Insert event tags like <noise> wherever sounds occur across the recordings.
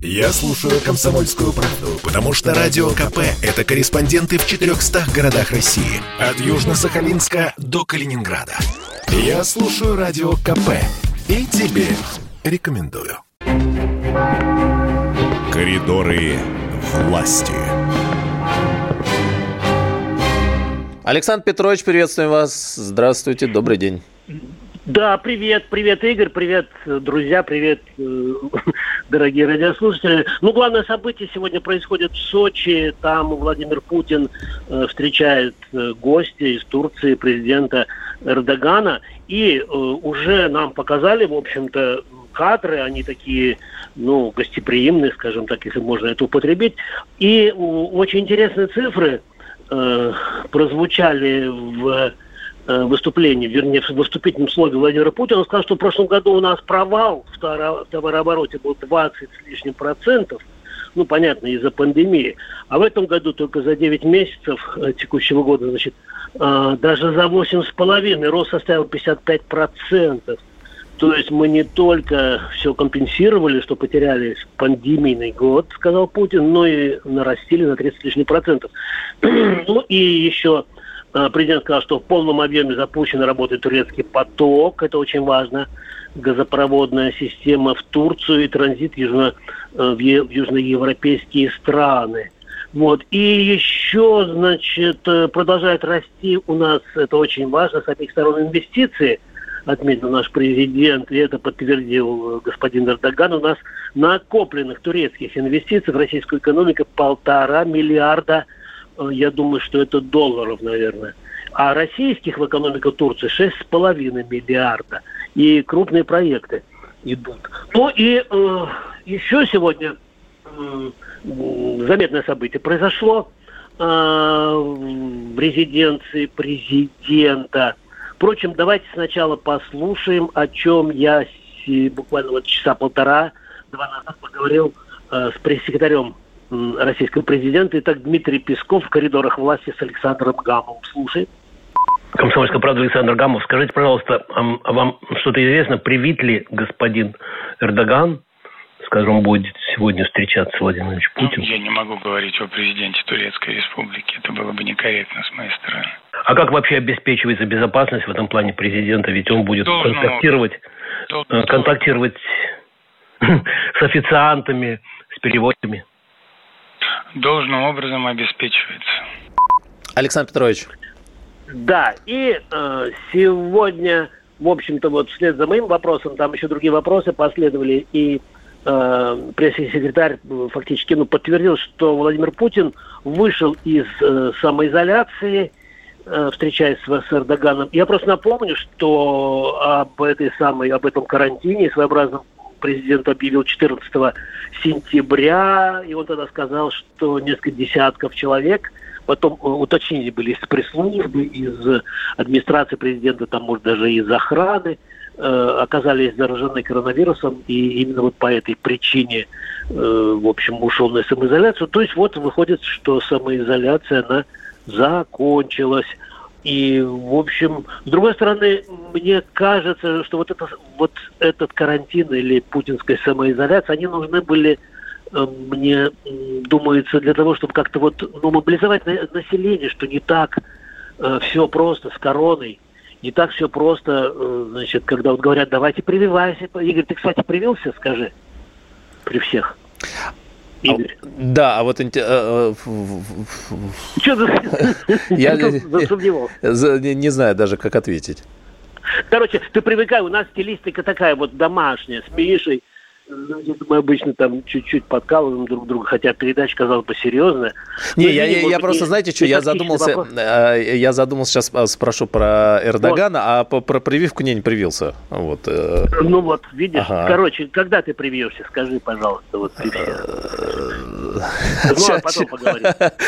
Я слушаю «Комсомольскую правду», потому что «Радио КП» — это корреспонденты в 400 городах России. От Южно-Сахалинска до Калининграда. Я слушаю «Радио КП» и тебе рекомендую. Коридоры власти. Александр Петрович, приветствуем вас. Здравствуйте, добрый день. Да, привет, привет, Игорь, привет, друзья, привет, э, <laughs> дорогие радиослушатели. Ну, главное событие сегодня происходит в Сочи. Там Владимир Путин э, встречает э, гостя из Турции, президента Эрдогана. И уже нам показали, в общем-то, кадры, они такие, ну, гостеприимные, скажем так, если можно это употребить. И очень интересные цифры – э, прозвучали в э, выступлении, вернее, в выступительном слове Владимира Путина, он сказал, что в прошлом году у нас провал в товарообороте был 20 с лишним процентов, ну, понятно, из-за пандемии. А в этом году только за 9 месяцев э, текущего года, значит, э, даже за 8,5 рост составил 55 процентов. То есть мы не только все компенсировали, что потеряли пандемийный год, сказал Путин, но и нарастили на 30 лишних процентов. <clears throat> ну и еще президент сказал, что в полном объеме запущен работает турецкий поток, это очень важно, газопроводная система в Турцию и транзит южно, э, в южноевропейские страны. Вот. И еще, значит, э, продолжает расти у нас, это очень важно, с обеих сторон инвестиции – отметил наш президент, и это подтвердил э, господин Эрдоган, у нас накопленных турецких инвестиций в российскую экономику полтора миллиарда, э, я думаю, что это долларов, наверное. А российских в экономику Турции шесть с половиной миллиарда. И крупные проекты идут. Ну и э, еще сегодня э, заметное событие произошло э, в резиденции президента – Впрочем, давайте сначала послушаем, о чем я буквально вот часа полтора-два назад поговорил э, с пресс-секретарем э, российского президента. Итак, Дмитрий Песков в коридорах власти с Александром Гамовым. Слушай. Комсомольская правда, Александр Гамов. Скажите, пожалуйста, а вам что-то известно, привит ли господин Эрдоган скажем, будет сегодня встречаться с Владимиром ну, Путиным? Ну, я не могу говорить о президенте Турецкой Республики. Это было бы некорректно с моей стороны. А как вообще обеспечивается безопасность в этом плане президента? Ведь он будет Должно. контактировать, Должно. Э, контактировать <clears throat> с официантами, с переводчиками. Должным образом обеспечивается. Александр Петрович. Да, и э, сегодня, в общем-то, вот вслед за моим вопросом, там еще другие вопросы последовали, и э, пресс-секретарь э, фактически ну, подтвердил, что Владимир Путин вышел из э, самоизоляции, э, встречаясь с, с Эрдоганом. Я просто напомню, что об этой самой, об этом карантине своеобразном президент объявил 14 сентября, и он тогда сказал, что несколько десятков человек, потом э, уточнили были из пресс-службы, из администрации президента, там, может, даже из охраны, Э, оказались заражены коронавирусом, и именно вот по этой причине, э, в общем, ушел на самоизоляцию. То есть вот выходит, что самоизоляция, она закончилась. И, в общем, с другой стороны, мне кажется, что вот, это, вот этот карантин или путинская самоизоляция, они нужны были, э, мне думается, для того, чтобы как-то вот ну, мобилизовать население, что не так все просто с короной не так все просто, э, значит, когда вот говорят, давайте прививайся. Игорь, ты, кстати, привился, скажи, при всех. Игорь. А, да, а вот... Э, э, Что <laughs> Я <laughs> не, не знаю даже, как ответить. Короче, ты привыкай, у нас стилистика такая вот домашняя, с Мишей, мы обычно там чуть-чуть подкалываем друг друга, хотя передача, казалось бы, серьезная. Не, я, я, я просто, знаете, что, я задумался, э, я задумался, сейчас э, спрошу про Эрдогана, вот. а по, про прививку не, не привился. Вот. Э. Ну вот, видишь, ага. короче, когда ты привьешься, скажи, пожалуйста, вот ты Ну, а потом поговорим.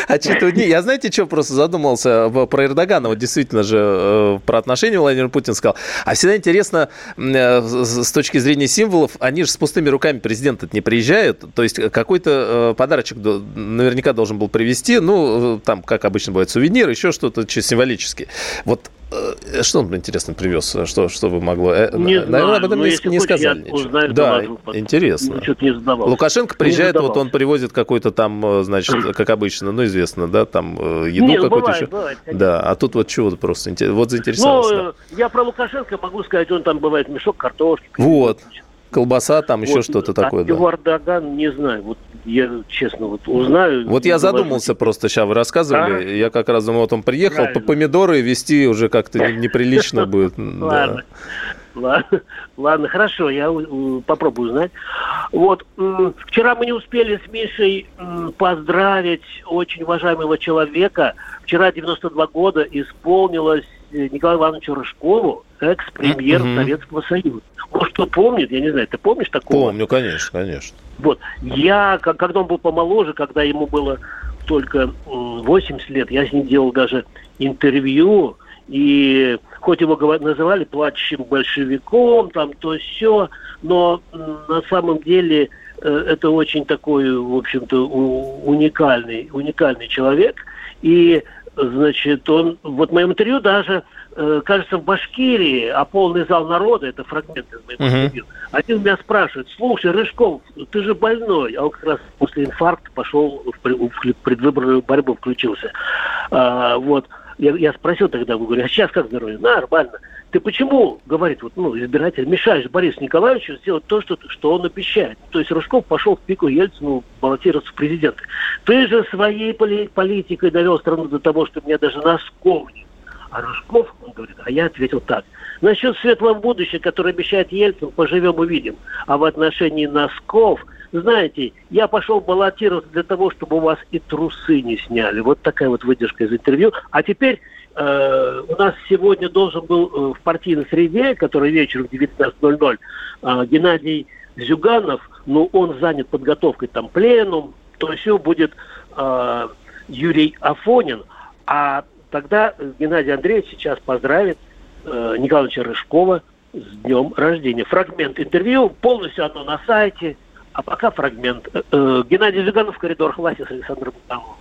А я знаете, что просто задумался про Эрдогана, вот действительно же про отношения Владимир Путин сказал. А всегда интересно, с точки зрения символов, они же с пустыми руками президент не приезжает. То есть какой-то э, подарочек наверняка должен был привезти. Ну, э, там, как обычно бывает, сувенир, еще что-то символический. Вот э, что он, интересно, привез? Что, что вы могло... Э, не Наверное, знаю, об этом не, не сказали ничего. Узнаю, да, интересно. Ну, не Лукашенко приезжает, вот он привозит какой-то там, значит, <clears throat> как обычно, ну, известно, да, там еду какую-то еще. Бывает, да, а тут вот чего просто вот заинтересовался. Ну, да. я про Лукашенко могу сказать, он там бывает мешок картошки. Вот. Колбаса, там вот, еще что-то такое. А да. Эрдоган, не знаю. Вот я честно вот узнаю. Вот я задумался просто, сейчас вы рассказывали, а? я как раз думал, вот он приехал, по помидоры вести уже как-то неприлично будет. <laughs> Ладно. Ладно, ладно, хорошо, я попробую узнать. Вот, вчера мы не успели с Мишей поздравить очень уважаемого человека. Вчера 92 года исполнилось э, Николаю Ивановичу Рыжкову, экс-премьер mm-hmm. Советского Союза. Может, кто помнит, я не знаю, ты помнишь такого? Помню, конечно, конечно. Вот, я, когда он был помоложе, когда ему было только 80 лет, я с ним делал даже интервью, и хоть его называли плачущим большевиком, там то все, но на самом деле э, это очень такой, в общем-то, уникальный, уникальный человек. И, значит, он, вот в моем интервью даже кажется, в Башкирии, а полный зал народа, это фрагмент из моего интервью, uh-huh. один меня спрашивает, слушай, Рыжков, ты же больной. А он как раз после инфаркта пошел в предвыборную борьбу, включился. А, вот. Я, я спросил тогда, говорю, а сейчас как здоровье? Нормально. Ты почему, говорит, вот, ну, избиратель, мешаешь Борису Николаевичу сделать то, что, что он обещает? То есть Рыжков пошел в пику Ельцину баллотироваться в президенты. Ты же своей политикой довел страну до того, что мне даже носков не а Рыжков, он говорит, а я ответил так. Насчет светлого будущего, которое обещает Ельцин, поживем увидим. А в отношении носков, знаете, я пошел баллотироваться для того, чтобы у вас и трусы не сняли. Вот такая вот выдержка из интервью. А теперь э, у нас сегодня должен был э, в партийной среде, который вечером в 19.00, э, Геннадий Зюганов, ну, он занят подготовкой там пленум, то все будет э, Юрий Афонин. А Тогда Геннадий Андреевич сейчас поздравит э, Николаевича Рыжкова с днем рождения. Фрагмент интервью, полностью оно на сайте, а пока фрагмент. Э, э, Геннадий Зюганов, коридор власти с Александром Бутановым.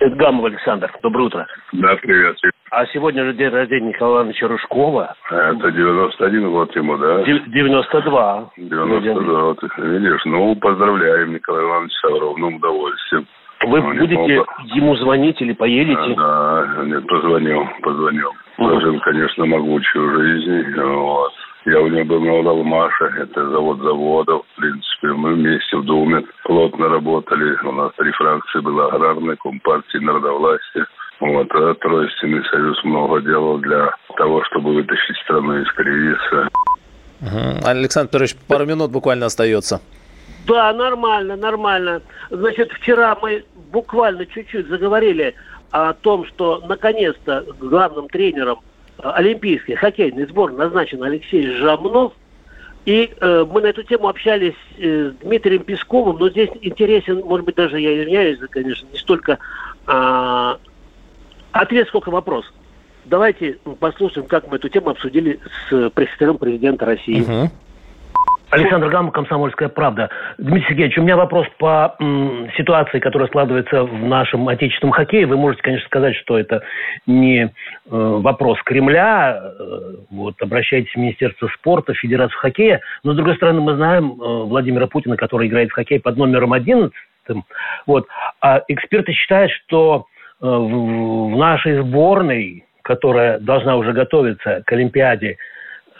Эдгамов Александр, доброе утро. Да, привет. А сегодня же день рождения Николая Ивановича Рыжкова. Это 91 год ему, да? 92. 92, вот, видишь. Ну, поздравляем Николая Ивановича с огромным удовольствием. Вы ну, будете ему звонить или поедете? Да, нет, позвонил, позвонил. Прожил, конечно, могучую жизнь. Вот. Я у него был на Уралмаше, это завод заводов, в принципе. Мы вместе в Думе плотно работали. У нас три фракции было аграрной, компартии, народовластия. Вот, а Тройственный союз много делал для того, чтобы вытащить страну из кризиса. Угу. Александр Петрович, пару минут буквально остается. Да, нормально, нормально. Значит, вчера мы буквально чуть-чуть заговорили о том, что наконец-то главным тренером э, олимпийской хоккейной сборной назначен Алексей Жамнов. И э, мы на эту тему общались э, с Дмитрием Песковым, но здесь интересен, может быть, даже я извиняюсь, конечно, не столько э, ответ, сколько вопрос. Давайте послушаем, как мы эту тему обсудили с представителем президента России. Угу. Александр Гамма, «Комсомольская правда». Дмитрий Сергеевич, у меня вопрос по м, ситуации, которая складывается в нашем отечественном хоккее. Вы можете, конечно, сказать, что это не э, вопрос Кремля. Э, вот, обращайтесь в Министерство спорта, Федерацию хоккея. Но, с другой стороны, мы знаем э, Владимира Путина, который играет в хоккей под номером 11. Вот. А эксперты считают, что э, в, в нашей сборной, которая должна уже готовиться к Олимпиаде,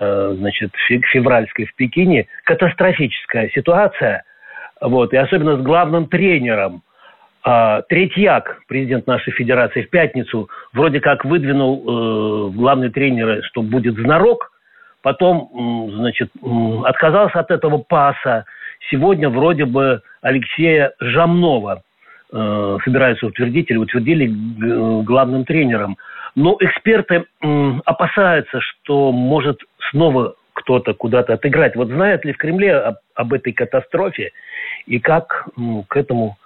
значит, февральской в Пекине, катастрофическая ситуация, вот, и особенно с главным тренером. А, Третьяк, президент нашей федерации, в пятницу вроде как выдвинул э, главный тренер, что будет знарок, потом, значит, отказался от этого паса. Сегодня вроде бы Алексея Жамнова э, собираются утвердить или утвердили главным тренером. Но эксперты опасаются, что может снова кто-то куда-то отыграть. Вот знают ли в Кремле об, об этой катастрофе и как к этому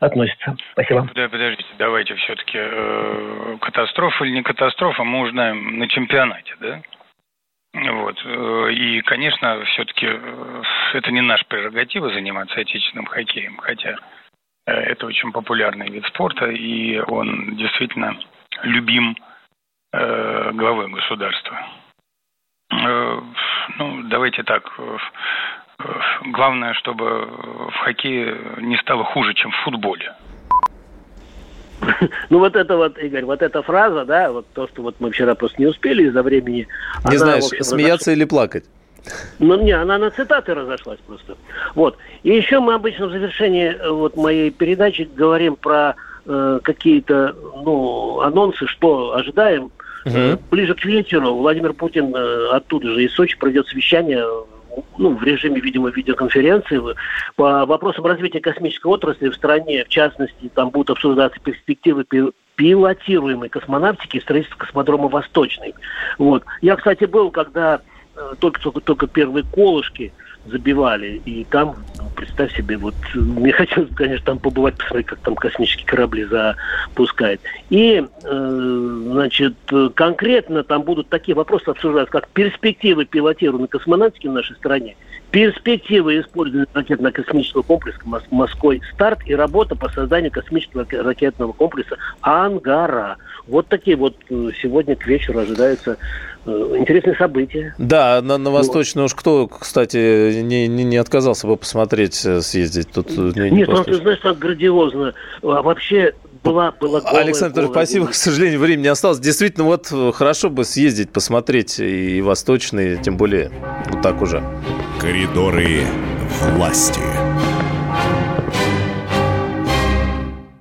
относятся? Спасибо. Да, подождите, давайте все-таки э, катастрофа или не катастрофа мы узнаем на чемпионате, да? Вот. Э, и, конечно, все-таки э, это не наш прерогатива заниматься отечественным хоккеем, хотя э, это очень популярный вид спорта, и он действительно любим э, главы государства. Э, ну, давайте так. Главное, чтобы в хоккее не стало хуже, чем в футболе. <laughs> Ну вот это вот, Игорь, вот эта фраза, да, вот то, что вот мы вчера просто не успели из-за времени. Не она, знаешь, общем, смеяться разош... или плакать? <laughs> Ну, не, она на цитаты разошлась просто. Вот. И еще мы обычно в завершении э, вот моей передачи говорим про э, какие-то, ну, анонсы, что ожидаем. Угу. Ближе к вечеру Владимир Путин э, оттуда же из Сочи пройдет совещание ну, в режиме, видимо, видеоконференции по вопросам развития космической отрасли в стране. В частности, там будут обсуждаться перспективы пилотируемой космонавтики и строительства космодрома «Восточный». Вот. Я, кстати, был, когда только-только только первые колышки забивали. И там, ну, представь себе, вот мне хотелось, конечно, там побывать, посмотреть, как там космические корабли запускают. И, э, значит, конкретно там будут такие вопросы обсуждаться, как перспективы пилотированной космонавтики в нашей стране, перспективы использования ракетно-космического комплекса «Москвой старт» и работа по созданию космического ракетного комплекса «Ангара». Вот такие вот э, сегодня к вечеру ожидаются э, интересные события. Да, на, на Восточный уж кто, кстати, не, не, не отказался бы посмотреть, э, съездить тут? Не, Нет, ну ты знаешь, так грандиозно. А вообще была, была голая, Александр, голая, спасибо, голая. к сожалению, времени осталось. Действительно, вот хорошо бы съездить, посмотреть и Восточный, тем более вот так уже. Коридоры власти.